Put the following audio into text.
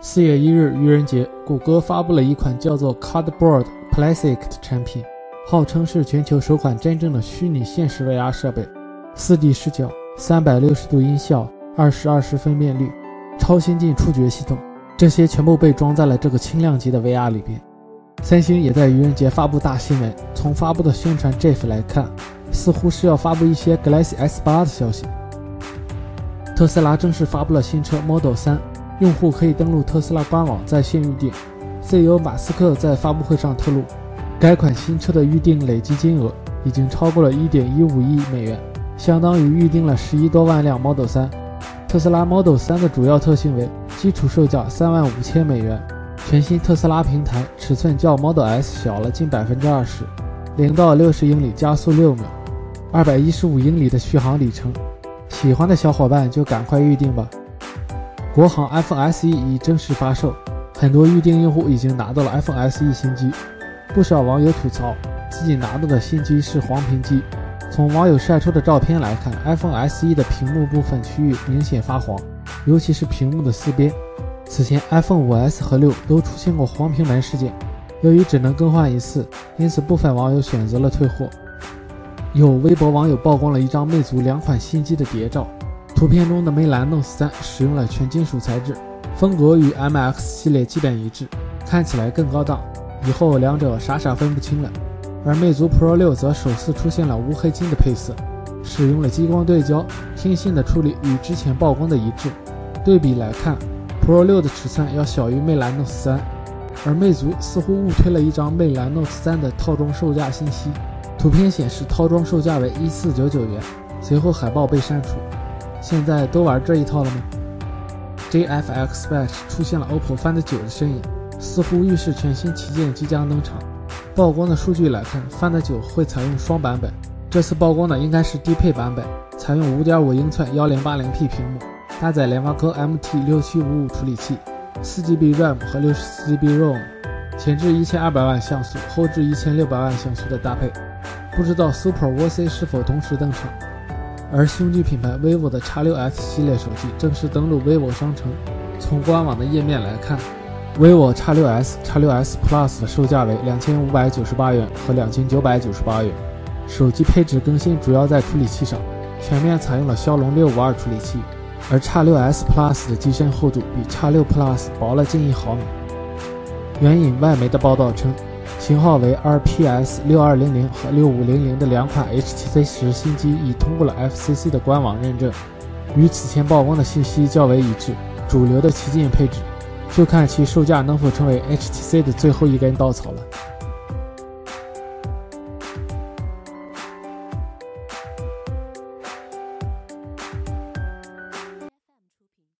四月一日，愚人节，谷歌发布了一款叫做 Cardboard Classic 的产品，号称是全球首款真正的虚拟现实 VR 设备，4D 视角，三百六十度音效，二十二十分辨率，超先进触觉系统，这些全部被装在了这个轻量级的 VR 里边。三星也在愚人节发布大新闻，从发布的宣传 GIF 来看，似乎是要发布一些 Galaxy S8 的消息。特斯拉正式发布了新车 Model 3，用户可以登录特斯拉官网在线预订。CEO 马斯克在发布会上透露，该款新车的预订累计金额已经超过了1.15亿美元，相当于预定了十一多万辆 Model 3。特斯拉 Model 3的主要特性为基础售价三万五千美元，全新特斯拉平台尺寸较 Model S 小了近百分之二十，零到六十英里加速六秒，二百一十五英里的续航里程。喜欢的小伙伴就赶快预定吧！国行 iPhone SE 已正式发售，很多预定用户已经拿到了 iPhone SE 新机。不少网友吐槽自己拿到的新机是黄屏机。从网友晒出的照片来看，iPhone SE 的屏幕部分区域明显发黄，尤其是屏幕的四边。此前 iPhone 5S 和6都出现过黄屏门事件，由于只能更换一次，因此部分网友选择了退货。有微博网友曝光了一张魅族两款新机的谍照，图片中的魅蓝 Note 3使用了全金属材质，风格与 MX 系列基本一致，看起来更高档。以后两者傻傻分不清了。而魅族 Pro 6则首次出现了乌黑金的配色，使用了激光对焦，天线的处理与之前曝光的一致。对比来看，Pro 6的尺寸要小于魅蓝 Note 3，而魅族似乎误推了一张魅蓝 Note 3的套装售价信息。图片显示套装售价为一四九九元，随后海报被删除。现在都玩这一套了吗？JFX Batch 出现了 OPPO Find 9的身影，似乎预示全新旗舰即将登场。曝光的数据来看，Find 9会采用双版本，这次曝光的应该是低配版本，采用五点五英寸幺零八零 P 屏幕，搭载联发科 MT 六七五五处理器，四 GB RAM 和六十四 GB ROM，前置一千二百万像素，后置一千六百万像素的搭配。不知道 Super VC 是否同时登场？而兄弟品牌 vivo 的 X6s 系列手机正式登陆 vivo 商城。从官网的页面来看，vivo X6s、X6s Plus 的售价为两千五百九十八元和两千九百九十八元。手机配置更新主要在处理器上，全面采用了骁龙六五二处理器，而 X6s Plus 的机身厚度比 X6 Plus 薄了近一毫米。援引外媒的报道称。型号为 RPS 六二零零和六五零零的两款 HTC 十新机已通过了 FCC 的官网认证，与此前曝光的信息较为一致。主流的旗舰配置，就看其售价能否成为 HTC 的最后一根稻草了。